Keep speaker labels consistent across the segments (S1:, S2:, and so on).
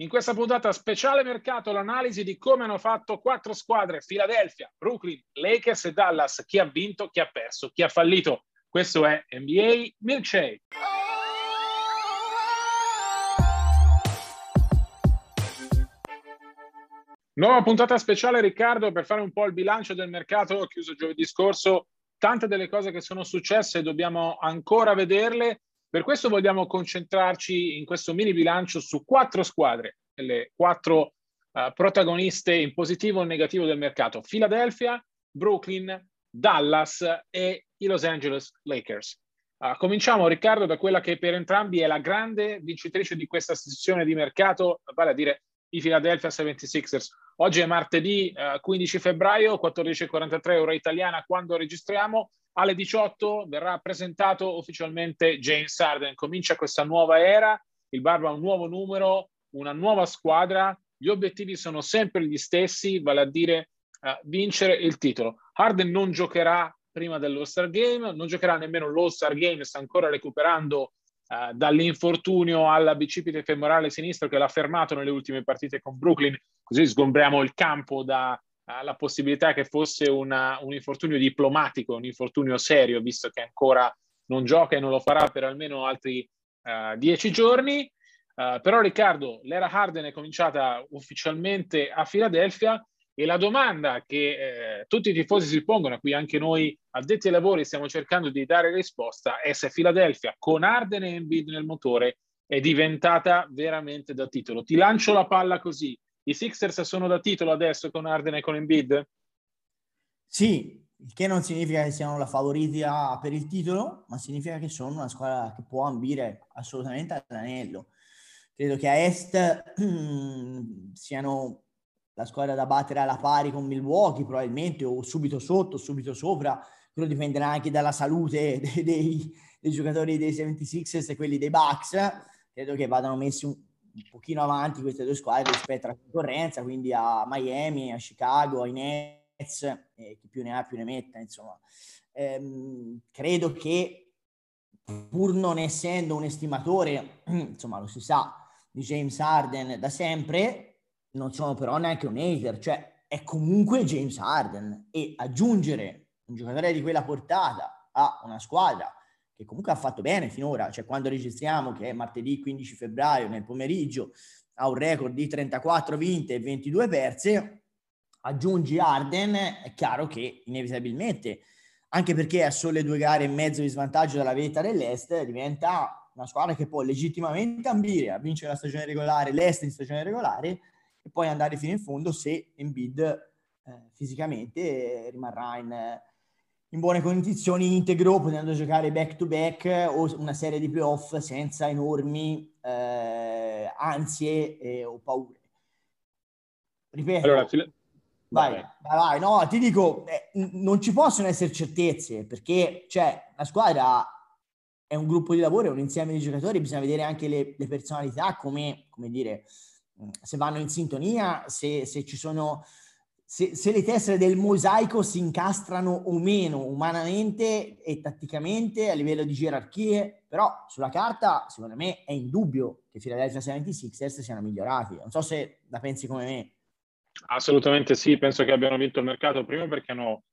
S1: In questa puntata speciale mercato l'analisi di come hanno fatto quattro squadre, Philadelphia, Brooklyn, Lakers e Dallas, chi ha vinto, chi ha perso, chi ha fallito. Questo è NBA Milkshake. Nuova puntata speciale Riccardo per fare un po' il bilancio del mercato chiuso giovedì scorso. Tante delle cose che sono successe dobbiamo ancora vederle per questo vogliamo concentrarci in questo mini bilancio su quattro squadre, le quattro uh, protagoniste in positivo e negativo del mercato. Philadelphia, Brooklyn, Dallas e i Los Angeles Lakers. Uh, cominciamo, Riccardo, da quella che per entrambi è la grande vincitrice di questa sessione di mercato, vale a dire i Philadelphia 76ers. Oggi è martedì uh, 15 febbraio, 14.43 ora italiana, quando registriamo alle 18 verrà presentato ufficialmente James Harden. Comincia questa nuova era, il Barba ha un nuovo numero, una nuova squadra, gli obiettivi sono sempre gli stessi, vale a dire uh, vincere il titolo. Harden non giocherà prima dell'All-Star Game, non giocherà nemmeno l'All-Star Game, sta ancora recuperando uh, dall'infortunio alla bicipite femorale sinistro che l'ha fermato nelle ultime partite con Brooklyn, così sgombriamo il campo da la possibilità che fosse una, un infortunio diplomatico, un infortunio serio, visto che ancora non gioca e non lo farà per almeno altri uh, dieci giorni. Uh, però Riccardo, l'era Harden è cominciata ufficialmente a Filadelfia e la domanda che eh, tutti i tifosi si pongono, qui anche noi addetti ai lavori stiamo cercando di dare risposta, è se Filadelfia con Harden e Embiid nel motore è diventata veramente da titolo. Ti lancio la palla così. I Sixers sono da titolo adesso con Arden e con Embiid?
S2: Sì, il che non significa che siano la favorita per il titolo, ma significa che sono una squadra che può ambire assolutamente all'anello. Credo che a Est siano la squadra da battere alla pari con Milwaukee, probabilmente, o subito sotto, subito sopra. Quello dipenderà anche dalla salute dei, dei, dei giocatori dei 76ers e quelli dei Bucks. Credo che vadano messi un, un pochino avanti queste due squadre rispetto alla concorrenza, quindi a Miami, a Chicago, ai Nets, e chi più ne ha più ne metta, insomma. Ehm, credo che pur non essendo un estimatore, insomma lo si sa, di James Harden da sempre, non sono però neanche un hater, cioè è comunque James Harden e aggiungere un giocatore di quella portata a una squadra che comunque ha fatto bene finora, cioè quando registriamo che è martedì 15 febbraio nel pomeriggio ha un record di 34 vinte e 22 perse, aggiungi Arden, è chiaro che inevitabilmente, anche perché ha sole due gare e mezzo di svantaggio dalla vetta dell'Est, diventa una squadra che può legittimamente ambire a vincere la stagione regolare, l'Est in stagione regolare, e poi andare fino in fondo se Embiid eh, fisicamente rimarrà in in buone condizioni integro, potendo giocare back to back o una serie di playoff senza enormi eh, ansie eh, o paure. Ripeto. Allora, fil- vai, vai, vai, no, ti dico, eh, non ci possono essere certezze perché, cioè, la squadra è un gruppo di lavoro, è un insieme di giocatori, bisogna vedere anche le, le personalità, come, come dire, se vanno in sintonia, se, se ci sono se, se, le tessere del mosaico si incastrano o meno umanamente e tatticamente a livello di gerarchie, però sulla carta secondo me è indubbio che Philadelphia 76ers siano migliorati. Non so se la pensi come me.
S1: Assolutamente sì, penso che abbiano vinto il mercato prima perché hanno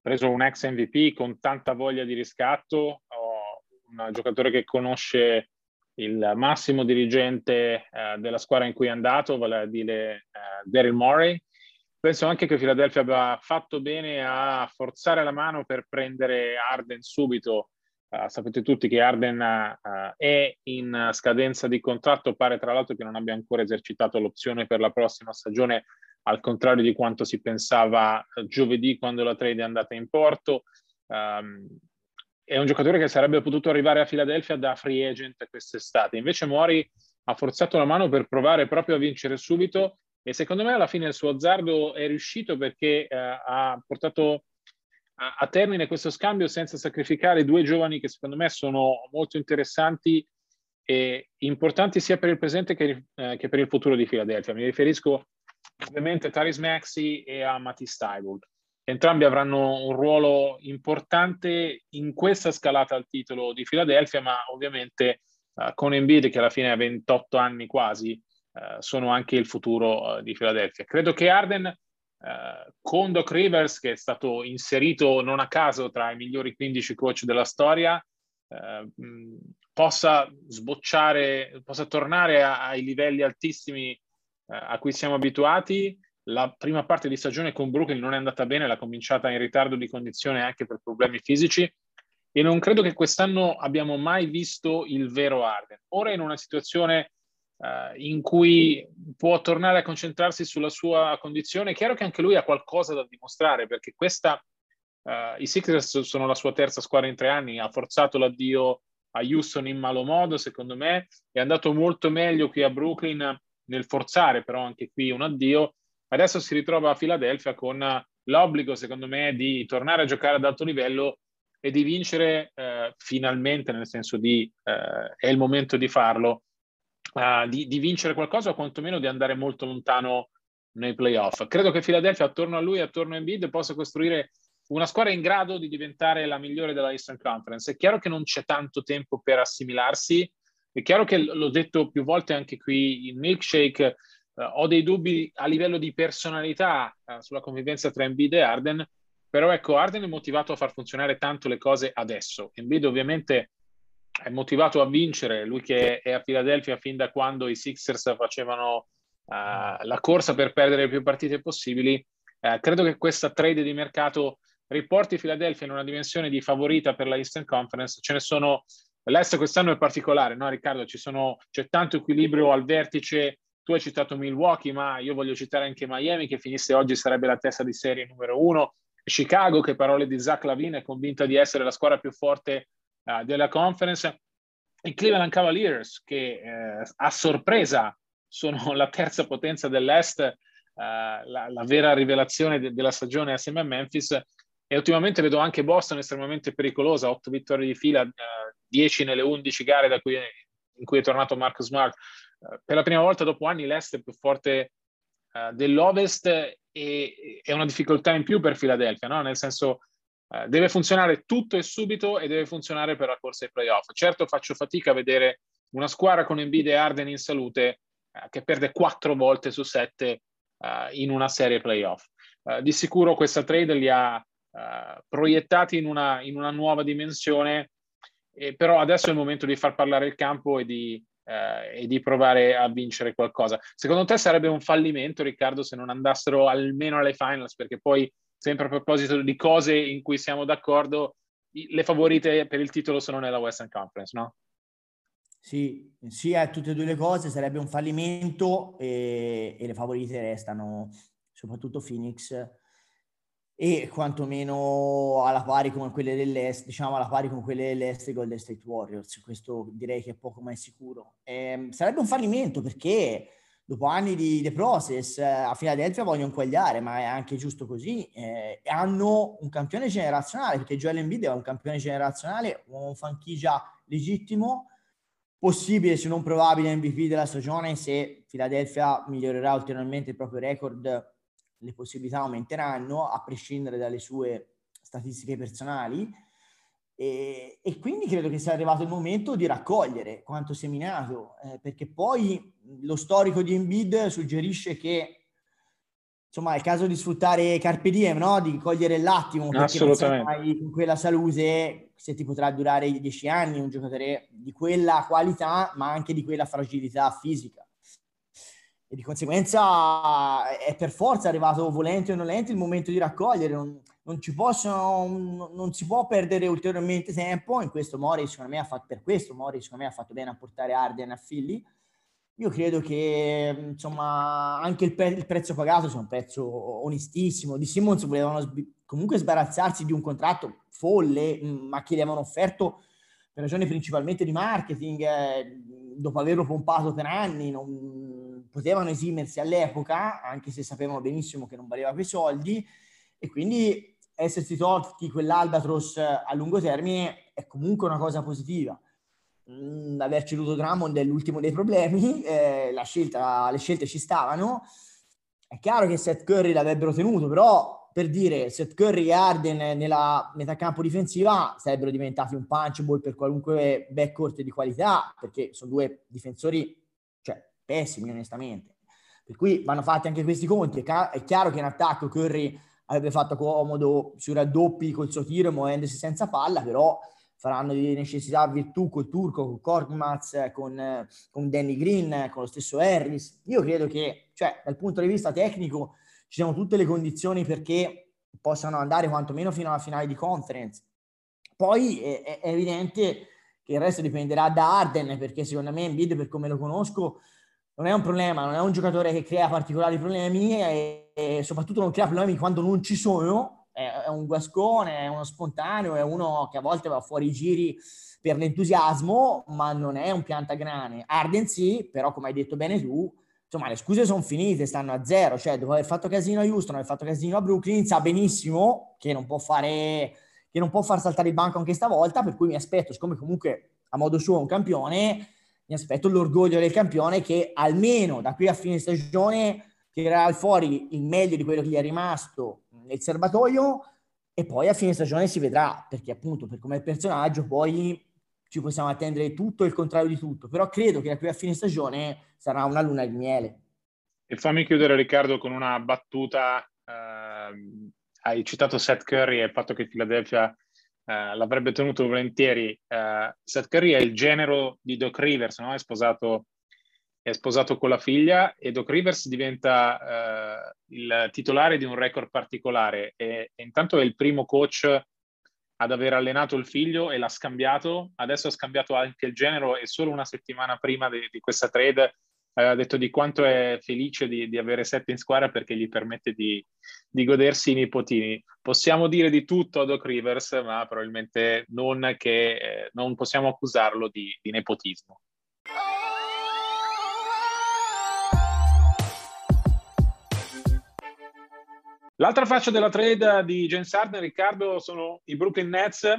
S1: preso un ex MVP con tanta voglia di riscatto, un giocatore che conosce il massimo dirigente eh, della squadra in cui è andato, vale a dire eh, Daryl Morey, penso anche che Philadelphia abbia fatto bene a forzare la mano per prendere Arden subito. Uh, sapete tutti che Arden uh, è in scadenza di contratto, pare tra l'altro che non abbia ancora esercitato l'opzione per la prossima stagione, al contrario di quanto si pensava giovedì quando la trade è andata in porto. Um, è un giocatore che sarebbe potuto arrivare a Philadelphia da free agent quest'estate. Invece Mori ha forzato la mano per provare proprio a vincere subito e secondo me alla fine il suo azzardo è riuscito perché eh, ha portato a, a, termine questo scambio senza sacrificare due giovani che secondo me sono molto interessanti e importanti sia per il presente che, eh, che per il futuro di Philadelphia. Mi riferisco ovviamente a Taris Maxi e a Matisse Steibold. Entrambi avranno un ruolo importante in questa scalata al titolo di Philadelphia, ma ovviamente uh, con Embiid che alla fine ha 28 anni quasi, sono anche il futuro uh, di Philadelphia. Credo che Arden con Doc Rivers, che è stato inserito non a caso tra i migliori 15 coach della storia, mh, possa sbocciare, possa tornare a, ai livelli altissimi a cui siamo abituati la prima parte di stagione con Brooklyn non è andata bene, l'ha cominciata in ritardo di condizione anche per problemi fisici e non credo che quest'anno abbiamo mai visto il vero Arden. Ora in una situazione uh, in cui può tornare a concentrarsi sulla sua condizione. È chiaro che anche lui ha qualcosa da dimostrare perché questa, uh, i Sixers sono la sua terza squadra in tre anni, ha forzato l'addio a Houston in malo modo, secondo me, è andato molto meglio qui a Brooklyn nel forzare però anche qui un addio Adesso si ritrova a Filadelfia con l'obbligo, secondo me, di tornare a giocare ad alto livello e di vincere eh, finalmente, nel senso di eh, è il momento di farlo, uh, di, di, vincere qualcosa o quantomeno di andare molto lontano nei playoff. Credo che Filadelfia attorno a lui, attorno a Embiid, possa costruire una squadra in grado di diventare la migliore della Eastern Conference. È chiaro che non c'è tanto tempo per assimilarsi, è chiaro che l'ho detto più volte anche qui in Milkshake, Uh, ho dei dubbi a livello di personalità uh, sulla convivenza tra Embiid e Arden, però ecco, Arden è motivato a far funzionare tanto le cose adesso. Embiid ovviamente è motivato a vincere, lui che è a Philadelphia fin da quando i Sixers facevano uh, la corsa per perdere le più partite possibili. credo che questa trade di mercato riporti Philadelphia in una dimensione di favorita per la Eastern Conference. Ce ne sono, l'Est quest'anno è particolare, no Riccardo? Sono, c'è tanto equilibrio al vertice tu hai citato Milwaukee, ma io voglio citare anche Miami, che finisse oggi sarebbe la testa di serie numero uno. Chicago, che parole di Zach Lavine, è convinta di essere la squadra più forte uh, della conference. I Cleveland Cavaliers, che eh, a sorpresa sono la terza potenza dell'Est, uh, la, la, vera rivelazione de- della stagione assieme a Memphis. E ultimamente vedo anche Boston estremamente pericolosa, otto vittorie di fila, uh, 10 nelle 11 gare cui, in cui è tornato Marcus Smart. Eh, per la prima volta dopo anni l'Est è più forte dell'Ovest e è una difficoltà in più per Philadelphia, no? nel senso uh, deve funzionare tutto e subito e deve funzionare per la corsa ai playoff. Certo faccio fatica a vedere una squadra con Embiid e Arden in salute uh, che perde quattro volte su sette in una serie playoff. di sicuro questa trade li ha proiettati in una, in una nuova dimensione, eh, però adesso è il momento di far parlare il campo e di, eh, e di provare a vincere qualcosa. Secondo te sarebbe un fallimento, Riccardo, se non andassero almeno alle finals? Perché poi, sempre a proposito di cose in cui siamo d'accordo, le favorite per il titolo sono nella Western Conference, no?
S2: Sì, sì, a tutte e due le cose sarebbe un fallimento e, e le favorite restano soprattutto Phoenix e quantomeno alla pari come quelle dell'est, diciamo alla pari con quelle dell'est e Golden State Warriors. Questo direi che è poco mai sicuro. Eh, sarebbe un fallimento perché dopo anni di the process a Philadelphia vogliono quagliare, ma è anche giusto così. Eh, hanno un campione generazionale perché Joel Embiid è un campione generazionale, un franchigia legittimo, possibile se non probabile MVP della stagione se Philadelphia migliorerà ulteriormente il proprio record le possibilità aumenteranno a prescindere dalle sue statistiche personali e, e, quindi credo che sia arrivato il momento di raccogliere quanto seminato eh, perché poi lo storico di Embiid suggerisce che insomma è il caso di sfruttare Carpe Diem, no? di cogliere l'attimo perché
S1: Assolutamente.
S2: con quella salute se ti potrà durare dieci anni un giocatore di quella qualità ma anche di quella fragilità fisica e di conseguenza è per forza arrivato volente o nolente il momento di raccogliere, non, non, ci possono, non si può perdere ulteriormente tempo, in questo Mori secondo me ha fatto, per questo Mori secondo me ha fatto bene a portare Arden a Philly, io credo che insomma anche il, pre- il, prezzo pagato sia un prezzo onestissimo. Di Simmons volevano sb- comunque sbarazzarsi di un contratto folle, ma che gli avevano offerto per ragioni principalmente di marketing, eh, dopo averlo pompato per anni, non potevano esimersi all'epoca, anche se sapevano benissimo che non valeva quei soldi, e quindi essersi tolti quell'albatros a lungo termine è comunque una cosa positiva mm, aver ceduto Drummond è l'ultimo dei problemi, eh, scelta, le scelte ci stavano. È chiaro che Seth Curry l'avrebbero tenuto, però per dire Seth Curry e Arden nella metà campo difensiva sarebbero diventati un punchable per qualunque backcourt di qualità, perché sono due difensori pessimi onestamente. Per cui vanno fatti anche questi conti. È, chiaro che in attacco Curry avrebbe fatto comodo sui raddoppi col suo tiro muovendosi senza palla, però faranno di necessità virtù col turco, con Korkmaz, con, con Danny Green, con lo stesso Harris. Io credo che, cioè, dal punto di vista tecnico, ci siano tutte le condizioni perché possano andare quantomeno fino alla finale di conference. Poi è, è evidente che il resto dipenderà da Arden, perché secondo me Embiid, per come lo conosco, non è un problema, non è un giocatore che crea particolari problemi e, e soprattutto non crea problemi quando non ci sono, è, un guascone, è uno spontaneo, è uno che a volte va fuori i giri per l'entusiasmo, ma non è un piantagrane. Arden sì, però come hai detto bene tu, insomma le scuse sono finite, stanno a zero, cioè dopo aver fatto casino a Houston, aver fatto casino a Brooklyn, sa benissimo che non può fare che non può far saltare il banco anche stavolta, per cui mi aspetto, siccome comunque a modo suo è un campione, mi aspetto l'orgoglio del campione che almeno da qui a fine stagione tirerà fuori il meglio di quello che gli è rimasto nel serbatoio e poi a fine stagione si vedrà, perché appunto per come personaggio poi ci possiamo attendere tutto il contrario di tutto, però credo che da qui a fine stagione sarà una luna di miele.
S1: E fammi chiudere Riccardo con una battuta, eh, hai citato Seth Curry e il fatto che Philadelphia eh, l'avrebbe tenuto volentieri. Eh, Seth Curry è il genero di Doc Rivers, no? è sposato è sposato con la figlia e Doc Rivers diventa eh, il titolare di un record particolare e, e, intanto è il primo coach ad aver allenato il figlio e l'ha scambiato, adesso ha scambiato anche il genero e solo una settimana prima di, di questa trade aveva detto di quanto è felice di, di, avere sette in squadra perché gli permette di, di, godersi i nipotini. Possiamo dire di tutto a Doc Rivers, ma probabilmente non, che, eh, non possiamo accusarlo di, di nepotismo. L'altra faccia della trade di James Harden, Riccardo, sono i Brooklyn Nets.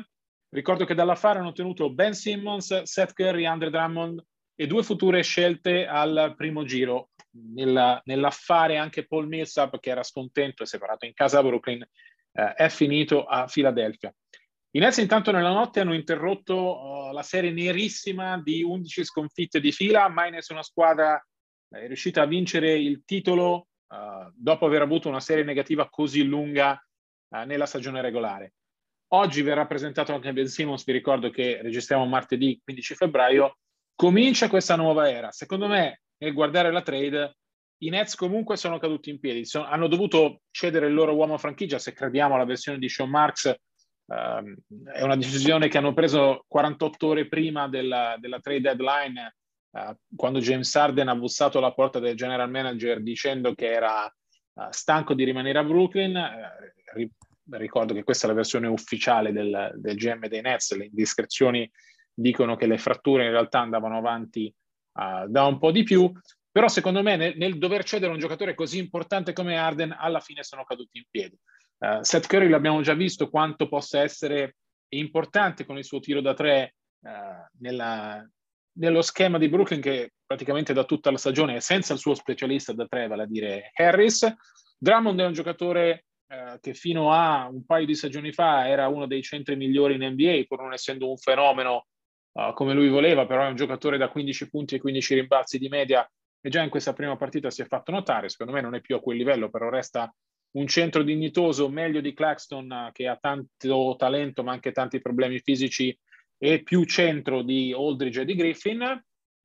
S1: Ricordo che dall'affare hanno ottenuto Ben Simmons, Seth Curry, Andre Drummond e due future scelte al primo giro. Nella, nell'affare anche Paul Millsap, che era scontento e separato in casa a Brooklyn, eh, è finito a Philadelphia. I Nets intanto nella notte hanno interrotto uh, la serie nerissima di 11 sconfitte di fila, mai nessuna squadra è riuscita a vincere il titolo uh, dopo aver avuto una serie negativa così lunga uh, nella stagione regolare. Oggi verrà presentato anche Ben Simmons, vi ricordo che registriamo martedì 15 febbraio, comincia questa nuova era. Secondo me, nel guardare la trade, i Nets comunque sono caduti in piedi, sono, hanno dovuto cedere il loro uomo franchigia, se crediamo alla versione di Sean Marks, Uh, è una decisione che hanno preso 48 ore prima della, della trade deadline uh, quando James Harden ha bussato alla porta del general manager dicendo che era uh, stanco di rimanere a Brooklyn. Eh, ri- ricordo che questa è la versione ufficiale del, del, GM dei Nets, le indiscrezioni dicono che le fratture in realtà andavano avanti da un po' di più, però secondo me nel, nel, dover cedere un giocatore così importante come Arden alla fine sono caduti in piedi. Uh, Seth Curry l'abbiamo già visto quanto possa essere importante con il suo tiro da tre uh, nella, nello schema di Brooklyn che praticamente da tutta la stagione è senza il suo specialista da tre, vale a dire Harris. Drummond è un giocatore uh, che fino a un paio di stagioni fa era uno dei centri migliori in NBA, pur non essendo un fenomeno come lui voleva, però è un giocatore da 15 punti e 15 rimbalzi di media e già in questa prima partita si è fatto notare. Secondo me non è più a quel livello, però resta un centro dignitoso, meglio di Claxton che ha tanto talento ma anche tanti problemi fisici e più centro di Aldridge e di Griffin,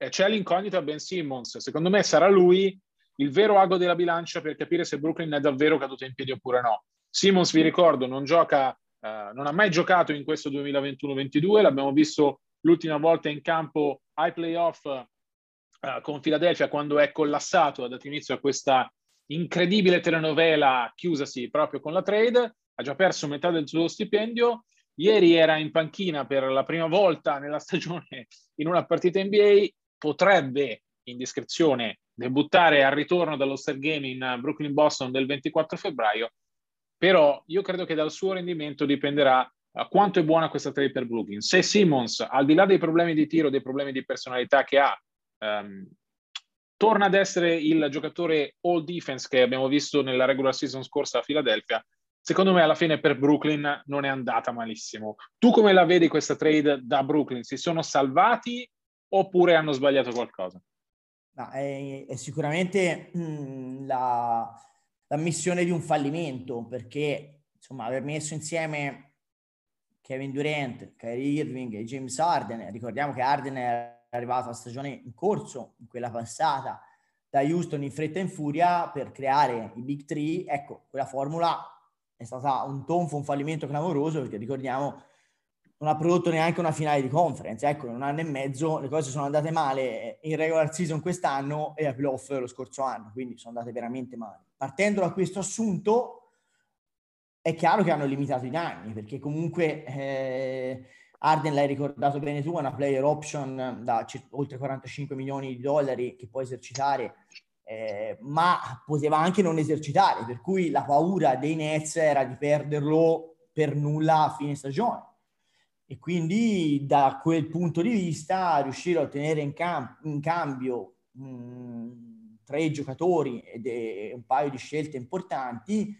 S1: c'è l'incognita Ben Simmons. Secondo me sarà lui il vero ago della bilancia per capire se Brooklyn è davvero caduto in piedi oppure no. Simmons, vi ricordo, non gioca, eh, non ha mai giocato in questo 2021-22, l'abbiamo visto l'ultima volta in campo ai playoff eh, con Philadelphia quando è collassato, ha dato inizio a questa incredibile telenovela chiusasi proprio con la trade, ha già perso metà del suo stipendio, ieri era in panchina per la prima volta nella stagione in una partita NBA, potrebbe in discrezione debuttare al ritorno dallo Star Game in Brooklyn Boston del 24 febbraio, però io credo che dal suo rendimento dipenderà quanto è buona questa trade per Brooklyn. Se Simmons, al di là dei problemi di tiro, dei problemi di personalità che ha, um, torna ad essere il giocatore all defense che abbiamo visto nella regular season scorsa a Philadelphia, secondo me alla fine per Brooklyn non è andata malissimo. Tu come la vedi questa trade da Brooklyn? Si sono salvati oppure hanno sbagliato qualcosa?
S2: No, è, è, sicuramente mh, mm, la, la, missione di un fallimento perché insomma aver messo insieme Kevin Durant, Kyrie Irving e James Harden, ricordiamo che Harden è arrivato a stagione in corso, in quella passata, da Houston in fretta e in furia per creare i Big Three, ecco, quella formula è stata un tonfo, un fallimento clamoroso perché ricordiamo non ha prodotto neanche una finale di conference. Ecco, in un anno e mezzo le cose sono andate male in regular season quest'anno e a playoff lo scorso anno, quindi sono andate veramente male. Partendo da questo assunto, è chiaro che hanno limitato i danni, perché comunque eh, Arden l'hai ricordato bene tu, è una player option da c- oltre 45 milioni di dollari che può esercitare, eh, ma poteva anche non esercitare, per cui la paura dei Nets era di perderlo per nulla a fine stagione. E quindi da quel punto di vista riuscire a ottenere in, cam- in cambio mh, tre giocatori ed un paio di scelte importanti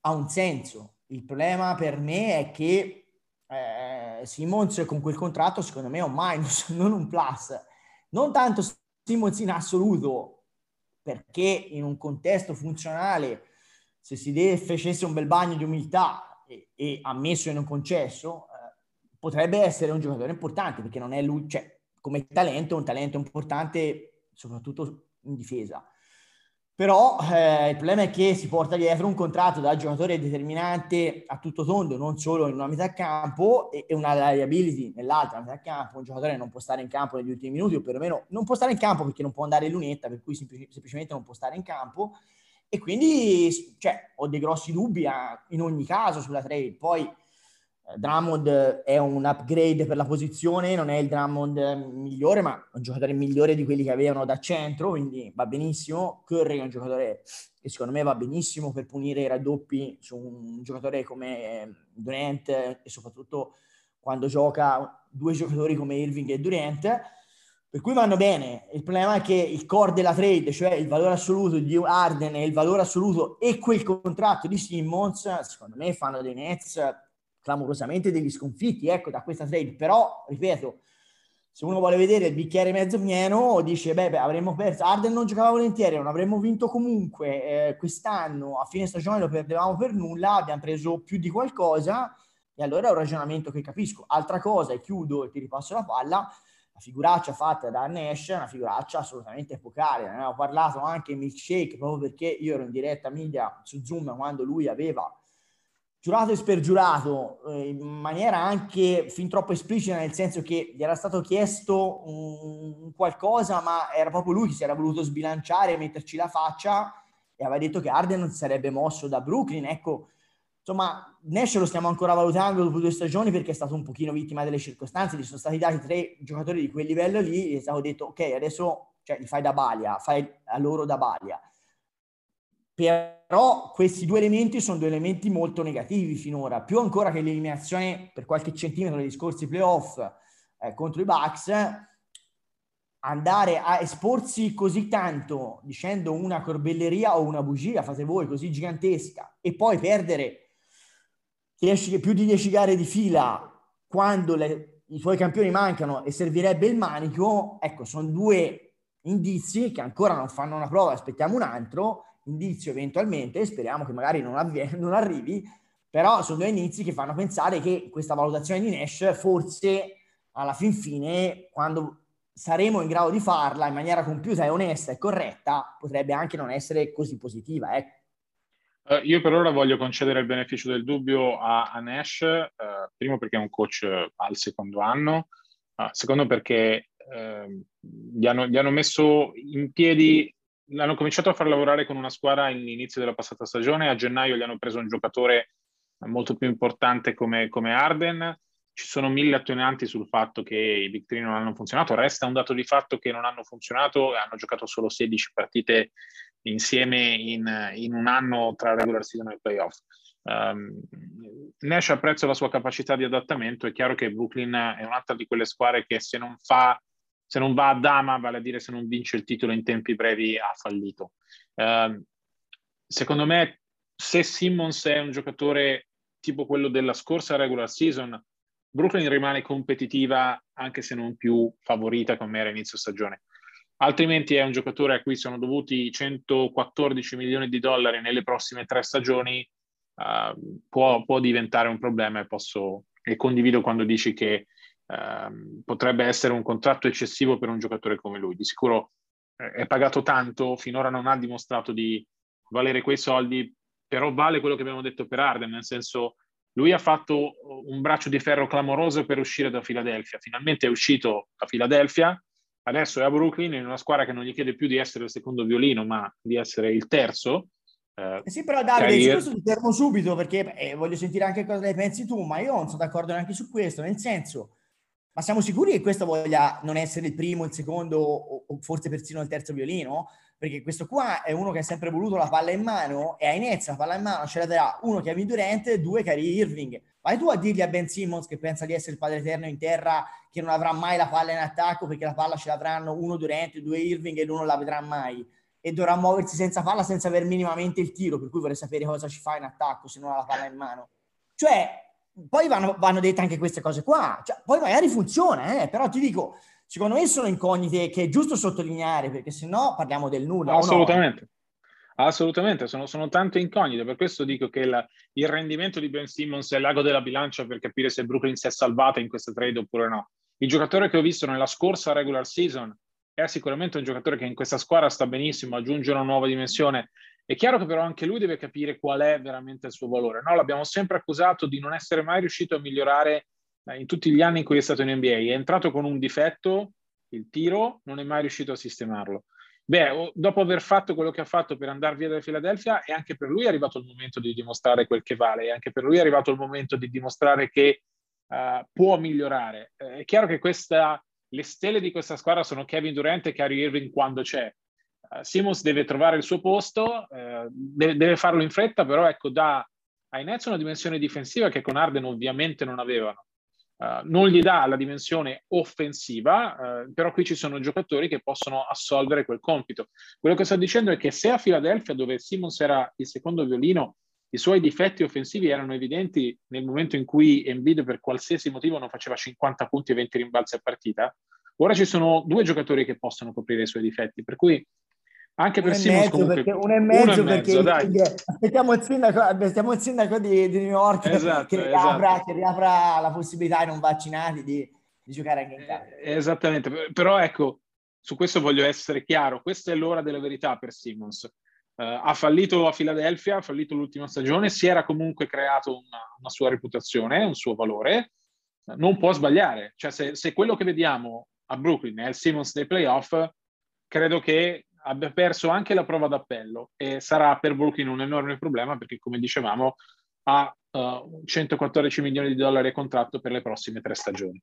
S2: ha un senso. Il problema per me è che eh, Simmons con quel contratto secondo me è un minus, non un plus. Non tanto Simmons in assoluto, perché in un contesto funzionale, se si deve, facesse un bel bagno di umiltà e, e ammesso e non concesso, potrebbe essere un giocatore importante perché non è lui, cioè come talento, un talento importante soprattutto in difesa. Però eh, il problema è che si porta dietro un contratto da giocatore determinante a tutto tondo, non solo in una metà campo e, e una liability nell'altra metà campo. Un giocatore non può stare in campo negli ultimi minuti o perlomeno non può stare in campo perché non può andare in lunetta, per cui semplic- semplicemente non può stare in campo. E quindi cioè, ho dei grossi dubbi a, in ogni caso sulla trade. Poi Drummond è un upgrade per la posizione, non è il Drummond migliore, ma un giocatore migliore di quelli che avevano da centro, quindi va benissimo. Curry è un giocatore che secondo me va benissimo per punire i raddoppi su un giocatore come Durant e soprattutto quando gioca due giocatori come Irving e Durant. Per cui vanno bene. Il problema è che il core della trade, cioè il valore assoluto di Arden e il valore assoluto e quel contratto di Simmons, secondo me fanno dei Nets clamorosamente degli sconfitti, ecco, da questa trade. Però, ripeto, se uno vuole vedere il bicchiere mezzo pieno, dice, beh, beh avremmo perso. Arden non giocava volentieri, non avremmo vinto comunque. Eh, quest'anno, a fine stagione, lo perdevamo per nulla, abbiamo preso più di qualcosa. E allora è un ragionamento che capisco. Altra cosa, e chiudo e ti ripasso la palla, la figuraccia fatta da Nash è una figuraccia assolutamente epocale. Ne avevo parlato anche in Milkshake proprio perché io ero in diretta media su Zoom quando lui aveva giurato e spergiurato eh, in maniera anche fin troppo esplicita, nel senso che gli era stato chiesto un, qualcosa, ma era proprio lui che si era voluto sbilanciare e metterci la faccia e aveva detto che Arden non sarebbe mosso da Brooklyn. Ecco, insomma, Nash lo stiamo ancora valutando dopo due stagioni perché è stato un pochino vittima delle circostanze. Gli sono stati dati tre giocatori di quel livello lì e è stato detto, ok, adesso cioè, li fai da balia, fai a loro da balia però questi due elementi sono due elementi molto negativi finora, più ancora che l'eliminazione per qualche centimetro degli scorsi playoff eh, contro i Bucks, andare a esporsi così tanto dicendo una corbelleria o una bugia, fate voi, così gigantesca, e poi perdere più di 10 gare di fila quando le, i tuoi campioni mancano e servirebbe il manico, ecco, sono due indizi che ancora non fanno una prova, aspettiamo un altro, indizio eventualmente, speriamo che magari non, avvie- non arrivi, però sono due inizi che fanno pensare che questa valutazione di Nash forse alla fin fine, quando saremo in grado di farla in maniera compiuta e onesta e corretta, potrebbe anche non essere così positiva. Ecco.
S1: Uh, io per ora voglio concedere il beneficio del dubbio a, a Nash, uh, primo perché è un coach al secondo anno, uh, secondo perché ehm, gli hanno, gli, hanno, messo in piedi, hanno cominciato a far lavorare con una squadra all'inizio della passata stagione, a gennaio gli hanno preso un giocatore molto più importante come, come Arden, ci sono mille attenuanti sul fatto che i Big Three non hanno funzionato, resta un dato di fatto che non hanno funzionato. Hanno giocato solo 16 partite insieme in, in un anno tra regular season e playoff. Um, Nash apprezzo la sua capacità di adattamento, è chiaro che Brooklyn è un'altra di quelle squadre che se non fa se non va a dama, vale a dire se non vince il titolo in tempi brevi, ha fallito. Uh, secondo me, se Simmons è un giocatore tipo quello della scorsa regular season, Brooklyn rimane competitiva anche se non più favorita come era inizio stagione. Altrimenti è un giocatore a cui sono dovuti 114 milioni di dollari nelle prossime tre stagioni, uh, può, può, diventare un problema e, posso, e condivido quando dici che uh, potrebbe essere un contratto eccessivo per un giocatore come lui. Di sicuro eh, è pagato tanto, finora non ha dimostrato di valere quei soldi, però vale quello che abbiamo detto per Arden, nel senso lui ha fatto un braccio di ferro clamoroso per uscire da Filadelfia. Finalmente è uscito da Filadelfia, adesso è a Brooklyn in una squadra che non gli chiede più di essere il secondo violino, ma di essere il terzo.
S2: Eh, sì, però Davide, su questo ti fermo subito perché eh, voglio sentire anche cosa ne pensi tu, ma io non sono d'accordo neanche su questo, nel senso, ma siamo sicuri che questo voglia non essere il primo, il secondo o, o forse persino il terzo violino? perché questo qua è uno che ha sempre voluto la palla in mano e a Inezia la palla in mano ce la darà uno Kevin Durant e due Kyrie Irving. Vai tu a dirgli a Ben Simmons che pensa di essere il padre eterno in terra che non avrà mai la palla in attacco perché la palla ce l'avranno uno Durant, due Irving e lui non la vedrà mai e dovrà muoversi senza palla senza aver minimamente il tiro, per cui vorrei sapere cosa ci fa in attacco se non ha la palla in mano. Cioè, poi vanno, vanno dette anche queste cose qua, cioè, poi magari funziona, eh? però ti dico, secondo me sono incognite che è giusto sottolineare perché se no parliamo del nulla.
S1: Assolutamente. No? Assolutamente, sono, sono, tante incognite, per questo dico che la, il rendimento di Ben Simmons è l'ago della bilancia per capire se Brooklyn si è salvata in questa trade oppure no. Il giocatore che ho visto nella scorsa regular season è sicuramente un giocatore che in questa squadra sta benissimo, aggiunge una nuova dimensione. È chiaro che però anche lui deve capire qual è veramente il suo valore. No, l'abbiamo sempre accusato di non essere mai riuscito a migliorare eh, in tutti gli anni in cui è stato in NBA. È entrato con un difetto, il tiro, non è mai riuscito a sistemarlo. Beh, dopo aver fatto quello che ha fatto per andare via da Filadelfia, è anche per lui arrivato il momento di dimostrare quel che vale, è anche per lui arrivato il momento di dimostrare che uh, può migliorare. Uh, è chiaro che questa, le stelle di questa squadra sono Kevin Durant e Kyrie Irving quando c'è. Uh, Simmons deve trovare il suo posto, deve, deve, farlo in fretta, però ecco, dà ai Nets una dimensione difensiva che con Arden ovviamente non avevano. Uh, non gli dà la dimensione offensiva, uh, però qui ci sono giocatori che possono assolvere quel compito. Quello che sto dicendo è che se a Philadelphia, dove Simmons era il secondo violino, i suoi difetti offensivi erano evidenti nel momento in cui Embiid per qualsiasi motivo non faceva 50 punti e 20 rimbalzi a partita, ora ci sono due giocatori che possono coprire i suoi difetti, per cui anche per Simons comunque
S2: perché, uno e mezzo, uno e mezzo perché aspettiamo il sindaco, aspettiamo il sindaco di, di New York esatto, che, riapra, esatto. che, riapra, la possibilità ai non vaccinati di, di giocare anche in casa.
S1: Eh, esattamente, però ecco, su questo voglio essere chiaro, questa è l'ora della verità per Simmons. Uh, ha fallito a Filadelfia, ha fallito l'ultima stagione, si era comunque creato una, una sua reputazione, un suo valore, non può sbagliare. Cioè se, se quello che vediamo a Brooklyn è il Simmons dei playoff, credo che abbia perso anche la prova d'appello e sarà per Brooklyn un enorme problema perché, come dicevamo, ha uh, 114 milioni di dollari a contratto per le prossime tre stagioni.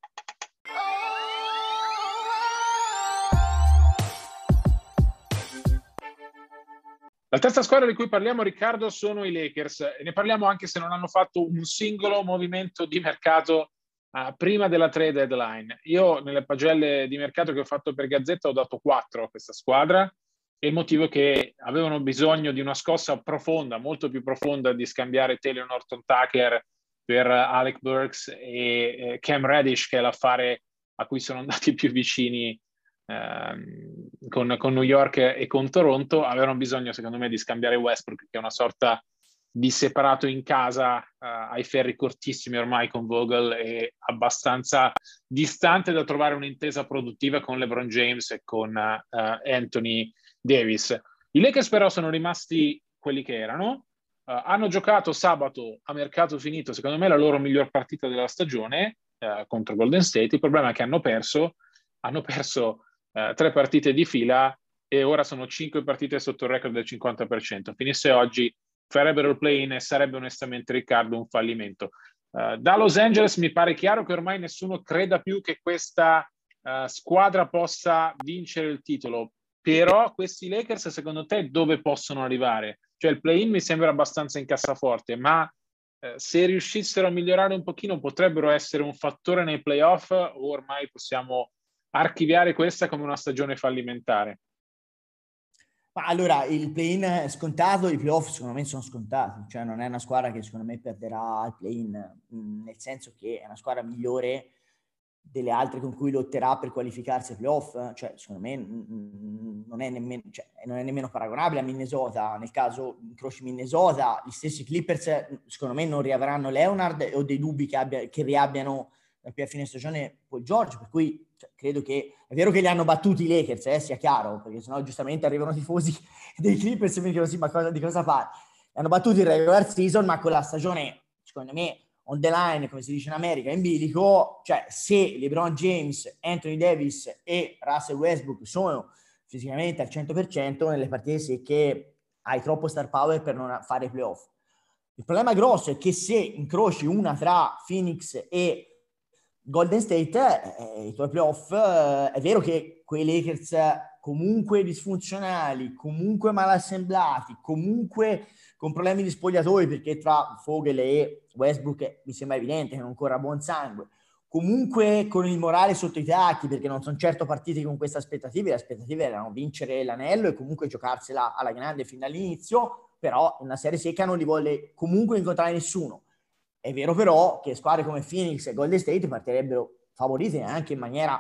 S1: La terza squadra di cui parliamo, Riccardo, sono i Lakers. Ne parliamo anche se non hanno fatto un singolo movimento di mercato uh, prima della trade deadline. Io nelle pagelle di mercato che ho fatto per Gazzetta ho dato quattro a questa squadra e il motivo è che avevano bisogno di una scossa profonda, molto più profonda, di scambiare Taylor Norton Tucker per Alec Burks e Cam Reddish, che è l'affare a cui sono andati più vicini ehm, con, con, New York e con Toronto. Avevano bisogno, secondo me, di scambiare Westbrook, che è una sorta di separato in casa uh, ai ferri cortissimi ormai con Vogel e abbastanza distante da trovare un'intesa produttiva con LeBron James e con uh, Anthony Davis. I Lakers però sono rimasti quelli che erano, uh, hanno giocato sabato a mercato finito, secondo me la loro miglior partita della stagione contro Golden State, il problema è che hanno perso, hanno perso tre partite di fila e ora sono cinque partite sotto il record del 50%. Finisse oggi farebbero il play-in e sarebbe onestamente Riccardo un fallimento. Uh, da Los Angeles mi pare chiaro che ormai nessuno creda più che questa uh, squadra possa vincere il titolo, però questi Lakers secondo te dove possono arrivare? Cioè il play-in mi sembra abbastanza in cassaforte, ma uh, se riuscissero a migliorare un pochino potrebbero essere un fattore nei playoff o ormai possiamo archiviare questa come una stagione fallimentare?
S2: Ma allora, il play-in è scontato, i playoff secondo me sono scontati, cioè non è una squadra che secondo me perderà il play-in, mm, nel senso che è una squadra migliore delle altre con cui lotterà per qualificarsi ai playoff, cioè secondo me mm, mm, non è, nemmeno, cioè, non è nemmeno paragonabile a Minnesota, nel caso incroci Minnesota, gli stessi Clippers secondo me non riavranno Leonard o dei dubbi che, abbia, che riabbiano da qui a fine stagione poi George, per cui cioè, credo che è vero che li hanno battuti i Lakers, eh, sia chiaro, perché sennò giustamente arrivano tifosi dei Clippers e mi dicono sì, ma cosa, di cosa parli? Li hanno battuti in regular season, ma con la stagione, secondo me, on the line, come si dice in America, in bilico, cioè se LeBron James, Anthony Davis e Russell Westbrook sono fisicamente al 100% nelle partite secche hai troppo star power per non fare playoff. Il problema grosso è che se incroci una tra Phoenix e Golden State, eh, i tuoi playoff, eh, è vero che quei Lakers comunque disfunzionali, comunque mal assemblati, comunque con problemi di spogliatori, perché tra Vogel e Westbrook mi sembra evidente che non corra buon sangue, comunque con il morale sotto i tacchi, perché non sono certo partiti con queste aspettative, le aspettative erano vincere l'anello e comunque giocarsela alla grande fin dall'inizio, però una serie secca non li vuole comunque incontrare nessuno. È vero però che squadre come Phoenix e Golden State partirebbero favorite anche in maniera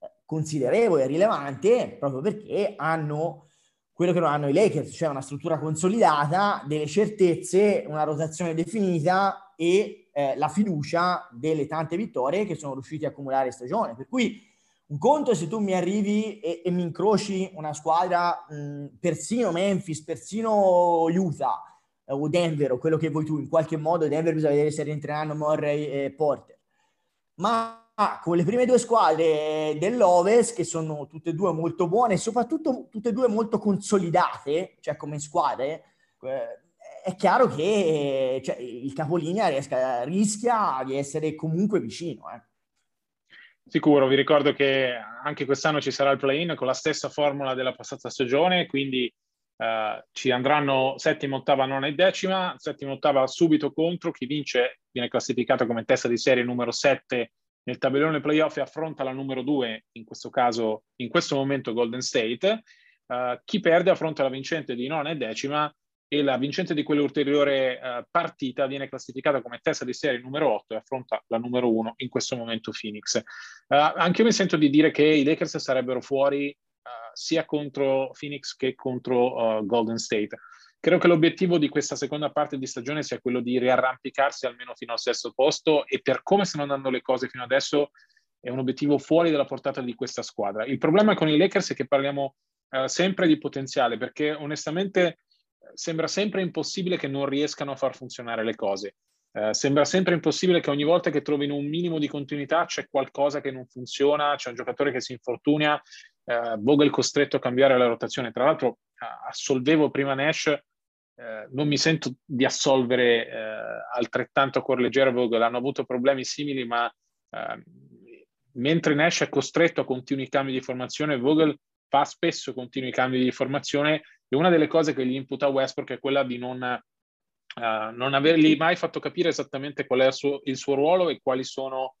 S2: eh, considerevole e rilevante proprio perché hanno quello che non hanno i Lakers, cioè una struttura consolidata, delle certezze, una rotazione definita e eh, la fiducia delle tante vittorie che sono riusciti a accumulare stagione. Per cui un conto se tu mi arrivi e, e mi incroci una squadra, mh, persino Memphis, persino Utah, o Denver o quello che vuoi tu, in qualche modo Denver bisogna vedere se rientreranno Murray e Porter. Ma con le prime due squadre dell'Ovest, che sono tutte e due molto buone, soprattutto tutte e due molto consolidate, cioè come squadre, eh, è chiaro che cioè, il capolinea riesca, rischia di essere comunque vicino. Eh.
S1: Sicuro, vi ricordo che anche quest'anno ci sarà il play-in con la stessa formula della passata stagione, quindi Uh, ci andranno settima, ottava, nona e decima, settima, ottava subito contro, chi vince viene classificato come testa di serie numero 7 nel tabellone playoff e affronta la numero 2, in questo caso, in questo momento Golden State, uh, chi perde affronta la vincente di nona e decima e la vincente di quell'ulteriore uh, partita viene classificata come testa di serie numero 8 e affronta la numero 1, in questo momento Phoenix. anche io mi sento di dire che i Lakers sarebbero fuori sia contro Phoenix che contro uh, Golden State. Credo che l'obiettivo di questa seconda parte di stagione sia quello di riarrampicarsi almeno fino al sesto posto e per come stanno andando le cose fino adesso è un obiettivo fuori dalla portata di questa squadra. Il problema con i Lakers è che parliamo uh, sempre di potenziale perché onestamente sembra sempre impossibile che non riescano a far funzionare le cose. Uh, sembra sempre impossibile che ogni volta che trovino un minimo di continuità c'è qualcosa che non funziona, c'è un giocatore che si infortunia, uh, Vogel costretto a cambiare la rotazione. Tra l'altro, assolvevo prima Nash, uh, non mi sento di assolvere altrettanto a cuor leggero Vogel, hanno avuto problemi simili, ma ehm, mentre Nash è costretto a continui cambi di formazione, Vogel fa spesso continui cambi di formazione e una delle cose che gli imputa Westbrook è quella di non, non avergli mai fatto capire esattamente qual è il suo, il suo ruolo e quali sono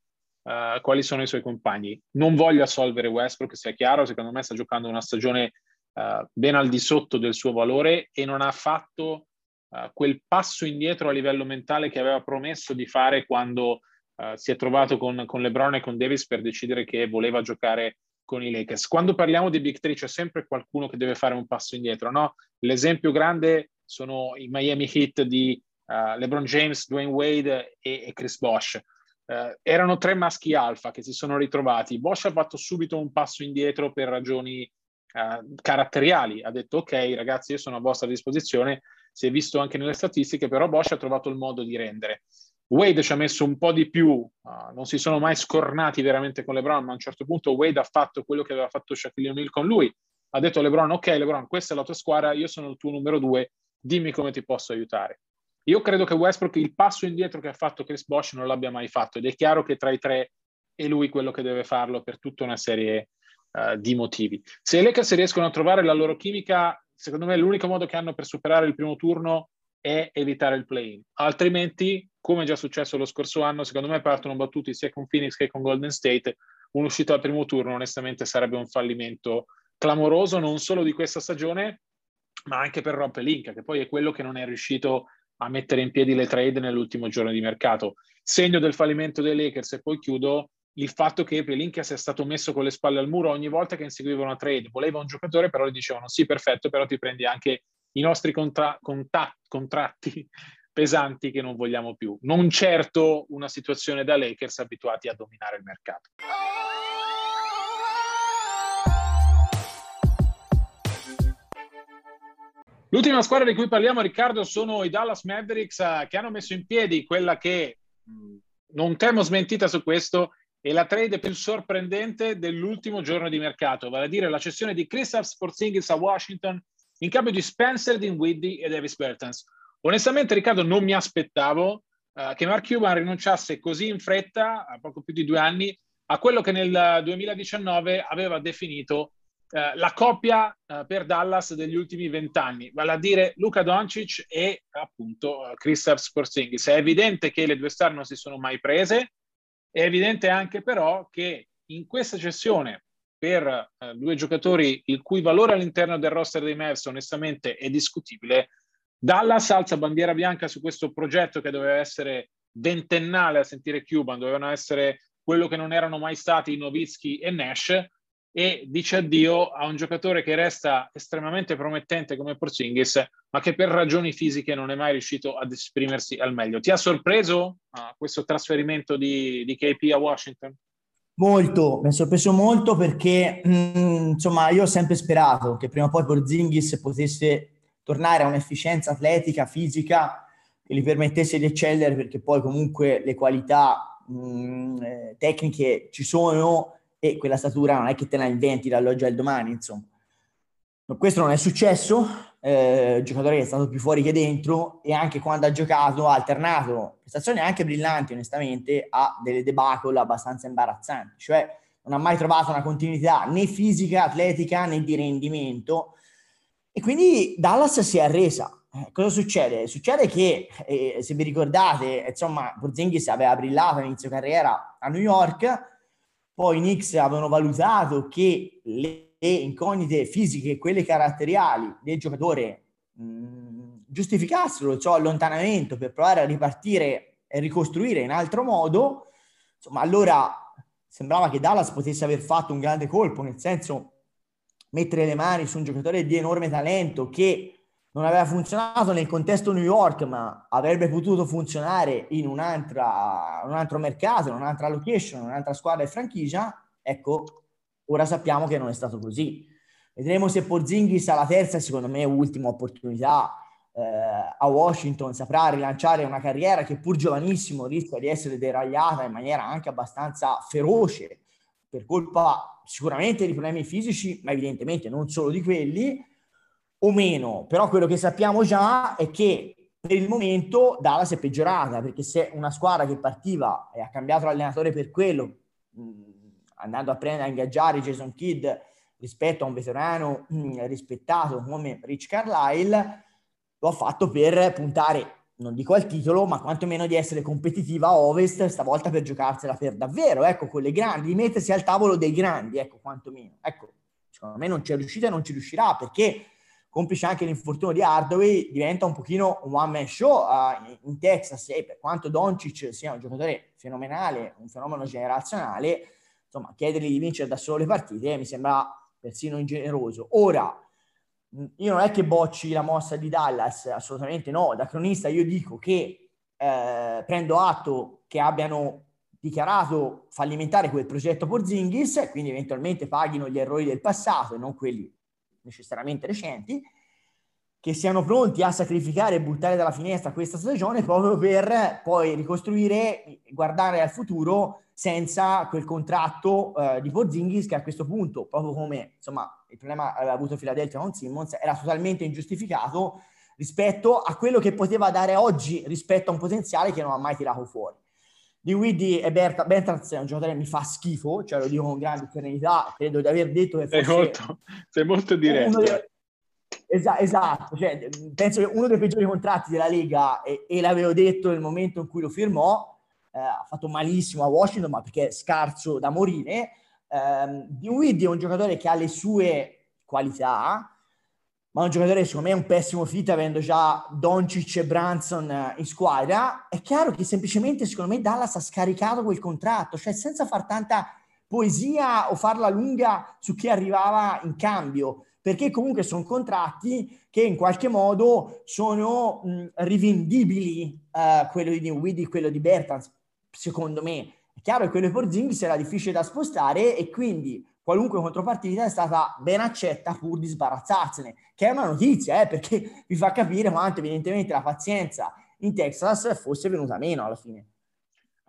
S1: uh, quali sono i suoi compagni. Non voglio assolvere Westbrook, sia chiaro, secondo me sta giocando una stagione uh, ben al di sotto del suo valore e non ha fatto uh, quel passo indietro a livello mentale che aveva promesso di fare quando si è trovato con, con LeBron e con Davis per decidere che voleva giocare con i Lakers. Quando parliamo di Big Three c'è sempre qualcuno che deve fare un passo indietro, no? L'esempio grande sono i Miami Heat di uh, LeBron James, Dwayne Wade e, e Chris Bosch. Uh, erano tre maschi alfa che si sono ritrovati. Bosch ha fatto subito un passo indietro per ragioni uh, caratteriali. Ha detto: Ok, ragazzi, io sono a vostra disposizione. Si è visto anche nelle statistiche, però Bosch ha trovato il modo di rendere. Wade ci ha messo un po' di più, uh, non si sono mai scornati veramente con LeBron, ma a un certo punto Wade ha fatto quello che aveva fatto Shaquille O'Neal con lui. Ha detto a LeBron: Ok, LeBron, questa è la tua squadra, io sono il tuo numero due, dimmi come ti posso aiutare. Io credo che Westbrook il passo indietro che ha fatto Chris Bosch non l'abbia mai fatto ed è chiaro che tra i tre è lui quello che deve farlo per tutta una serie uh, di motivi. Se i Lakers riescono a trovare la loro chimica, secondo me l'unico modo che hanno per superare il primo turno è evitare il play-in. Altrimenti, come già successo lo scorso anno, secondo me partono battuti sia con Phoenix che con Golden State. Un'uscita al primo turno, onestamente, sarebbe un fallimento clamoroso non solo di questa stagione, ma anche per Rob Pelinka, che poi è quello che non è riuscito a mettere in piedi le trade nell'ultimo giorno di mercato. Segno del fallimento dei Lakers e poi chiudo il fatto che Pelinka sia stato messo con le spalle al muro ogni volta che inseguiva una trade. Voleva un giocatore, però gli dicevano sì, perfetto, però ti prendi anche i nostri contra- conta- contratti pesanti che non vogliamo più. Non certo una situazione da Lakers abituati a dominare il mercato. L'ultima squadra di cui parliamo, Riccardo, sono i Dallas Mavericks uh, che hanno messo in piedi quella che, non temo smentita su questo, è la trade più sorprendente dell'ultimo giorno di mercato, vale a dire la cessione di Kristaps Porzingis a Washington in cambio di Spencer Dinwiddie e Davis Bertans. Onestamente, Riccardo, non mi aspettavo uh, che Mark Cuban rinunciasse così in fretta, a poco più di due anni, a quello che nel 2019 aveva definito eh, la coppia eh, per Dallas degli ultimi vent'anni, vale a dire Luca Doncic e appunto uh, Kristaps Porzingis. È evidente che le due star non si sono mai prese, è evidente anche però che in questa cessione per uh, due giocatori il cui valore all'interno del roster dei Mavs onestamente è discutibile, Dallas alza bandiera bianca su questo progetto che doveva essere ventennale a sentire Cuban, dovevano essere quello che non erano mai stati Novitsky e Nash, e dice addio a un giocatore che resta estremamente promettente come Porzingis, ma che per ragioni fisiche non è mai riuscito ad esprimersi al meglio. Ti ha sorpreso uh, questo trasferimento di, di, KP a Washington?
S2: Molto, mi ha sorpreso molto perché mh, mm, insomma io ho sempre sperato che prima o poi Porzingis potesse tornare a un'efficienza atletica, fisica che gli permettesse di eccellere perché poi comunque le qualità mh, mm, eh, tecniche ci sono e quella statura non è che te la inventi dall'oggi al domani, insomma. Questo non è successo, eh, giocatore è stato più fuori che dentro e anche quando ha giocato ha alternato prestazioni anche brillanti onestamente a delle debacle abbastanza imbarazzanti, cioè non ha mai trovato una continuità né fisica, atletica né di rendimento e quindi Dallas si è arresa. Eh, cosa succede? Succede che, eh, se vi ricordate, insomma, Porzingis aveva brillato all'inizio carriera a New York, poi i Knicks avevano valutato che le incognite fisiche, quelle caratteriali del giocatore mh, giustificassero il suo allontanamento per provare a ripartire e ricostruire in altro modo. Insomma, allora sembrava che Dallas potesse aver fatto un grande colpo, nel senso mettere le mani su un giocatore di enorme talento che non aveva funzionato nel contesto New York, ma avrebbe potuto funzionare in un'altra, un altro mercato, in un'altra location, in un'altra squadra e franchigia, ecco, ora sappiamo che non è stato così. Vedremo se Porzingis alla terza, secondo me, ultima opportunità eh, a Washington saprà rilanciare una carriera che pur giovanissimo rischia di essere deragliata in maniera anche abbastanza feroce per colpa sicuramente di problemi fisici, ma evidentemente non solo di quelli o meno, però quello che sappiamo già è che per il momento Dallas è peggiorata perché se una squadra che partiva e ha cambiato l'allenatore per quello, mh, andando a prendere a ingaggiare Jason Kidd rispetto a un veterano mh, rispettato come Rich Carlisle, lo ha fatto per puntare, non dico al titolo, ma quantomeno di essere competitiva a Ovest, stavolta per giocarsela per davvero, ecco, con le grandi, di mettersi al tavolo dei grandi, ecco, quantomeno. Ecco, secondo me non ci è riuscita e non ci riuscirà perché complice anche l'infortunio di Hardaway, diventa un pochino un one man show uh, in Texas e per quanto Doncic sia un giocatore fenomenale, un fenomeno generazionale, insomma, chiedergli di vincere da solo le partite mi sembra persino ingeneroso. Ora, io non è che bocci la mossa di Dallas, assolutamente no. Da cronista io dico che eh, prendo atto che abbiano dichiarato fallimentare quel progetto Porzingis, quindi eventualmente paghino gli errori del passato e non quelli necessariamente recenti, che siano pronti a sacrificare e buttare dalla finestra questa stagione proprio per poi ricostruire, guardare al futuro senza quel contratto eh, di Porzingis che a questo punto, proprio come insomma, il problema aveva avuto Philadelphia con Simmons, era totalmente ingiustificato rispetto a quello che poteva dare oggi rispetto a un potenziale che non ha mai tirato fuori. Di Widdy e Berta, Bertans è un giocatore che mi fa schifo, cioè lo dico con grande serenità, credo di aver detto che
S1: fosse... Sei molto, sei molto diretto.
S2: Dei, Esa- esatto, cioè, penso che uno dei peggiori contratti della Lega, e, e, l'avevo detto nel momento in cui lo firmò, eh, ha fatto malissimo a Washington, ma perché è scarso da morire. Eh, Dinwiddie è un giocatore che ha le sue qualità, ma è un giocatore che secondo me è un pessimo fit avendo già Doncic e Branson eh, in squadra. È chiaro che semplicemente secondo me Dallas ha scaricato quel contratto, cioè senza far tanta poesia o farla lunga su chi arrivava in cambio perché comunque sono contratti che in qualche modo sono mh, rivendibili, uh, quello di Dinwiddie, quello di Bertans, secondo me. È chiaro che quello di Porzingis era difficile da spostare e quindi qualunque contropartita è stata ben accetta pur di sbarazzarsene, che è una notizia, eh, perché vi fa capire quanto evidentemente la pazienza in Texas fosse venuta meno alla fine.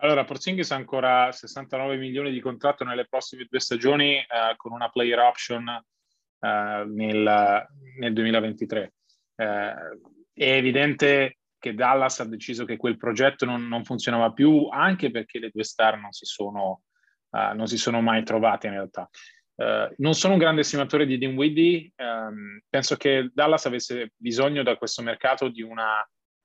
S1: Allora, Porzingis ha ancora 69 milioni di contratto nelle prossime due stagioni eh, con una player option eh, nel, nel, 2023. Eh, è evidente che Dallas ha deciso che quel progetto non, non funzionava più, anche perché le due star non si sono, uh, non si sono mai trovate in realtà. Uh, non sono un grande estimatore di Dinwiddie, um, penso che Dallas avesse bisogno da questo mercato di, una,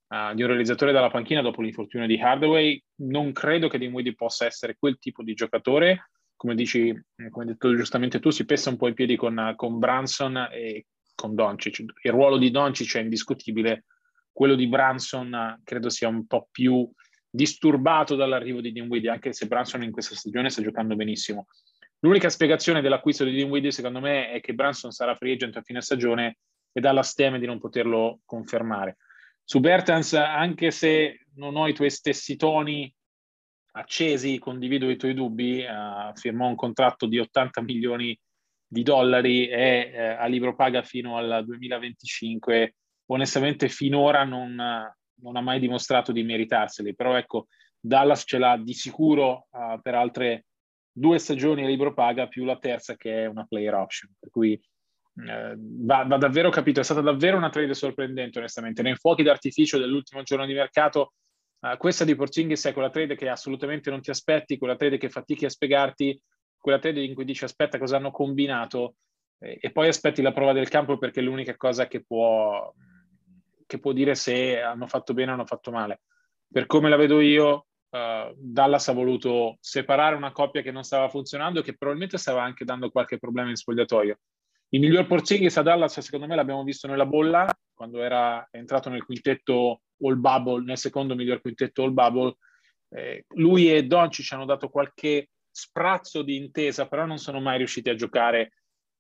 S1: uh, di un realizzatore dalla panchina dopo l'infortunio di Hardaway. Non credo che Dinwiddie possa essere quel tipo di giocatore, come dici, eh, come hai detto giustamente tu, si pesta un po' i piedi con, con Branson e con Doncic. Il ruolo di Doncic è indiscutibile, quello di Branson credo sia un po' più disturbato dall'arrivo di Dinwiddie, anche se Branson in questa stagione sta giocando benissimo. L'unica spiegazione dell'acquisto di Dinwiddie, secondo me, è che Branson sarà free agent a fine stagione e la steme di non poterlo confermare. Su Bertans, anche se non ho i tuoi stessi toni accesi, condivido i tuoi dubbi, uh, firmò un contratto di 80 milioni di dollari e eh, a libro paga fino al 2025. Onestamente finora non, non, ha mai dimostrato di meritarseli, però ecco, Dallas ce l'ha di sicuro uh, per altre due stagioni a libro paga più la terza che è una player option, per cui eh, va, va, davvero capito, è stata davvero una trade sorprendente onestamente. Nei fuochi d'artificio dell'ultimo giorno di mercato Uh, questa di Porzingis è quella trade che assolutamente non ti aspetti, quella trade che fatichi a spiegarti, quella trade in cui dici aspetta cosa hanno combinato eh, e poi aspetti la prova del campo perché è l'unica cosa che può, che può dire se hanno fatto bene o hanno fatto male. Per come la vedo io, uh, Dallas ha voluto separare una coppia che non stava funzionando e che probabilmente stava anche dando qualche problema in spogliatoio. Il miglior Porzingis a Dallas, secondo me, l'abbiamo visto nella bolla, quando era entrato nel quintetto All Bubble, nel secondo miglior quintetto All Bubble. Eh, lui e Doncic hanno dato qualche sprazzo di intesa, però non sono mai riusciti a giocare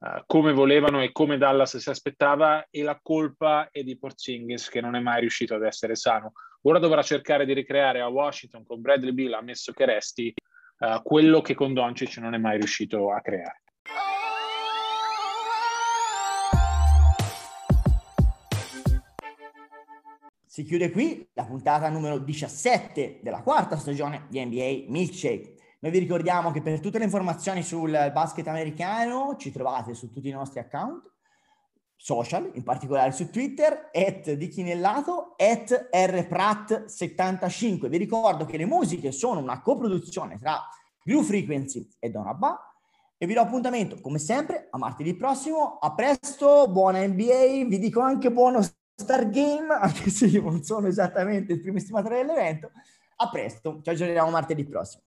S1: uh, come volevano e come Dallas si aspettava e la colpa è di Porzingis che non è mai riuscito ad essere sano. Ora dovrà cercare di ricreare a Washington con Bradley Bill, ammesso che resti, uh, quello che con Doncic non è mai riuscito a creare.
S2: Si chiude qui la puntata numero 17 della quarta stagione di NBA Milkshake. Noi vi ricordiamo che per tutte le informazioni sul basket americano ci trovate su tutti i nostri account social, in particolare su Twitter, at di Chinellato, at rprat75. Vi ricordo che le musiche sono una coproduzione tra Blue Frequency e Donabba e vi do appuntamento come sempre a martedì prossimo. A presto, buona NBA, vi dico anche buono Stargame, anche se io non sono esattamente il primo estimatore dell'evento. A presto, ci aggiorniamo martedì prossimo.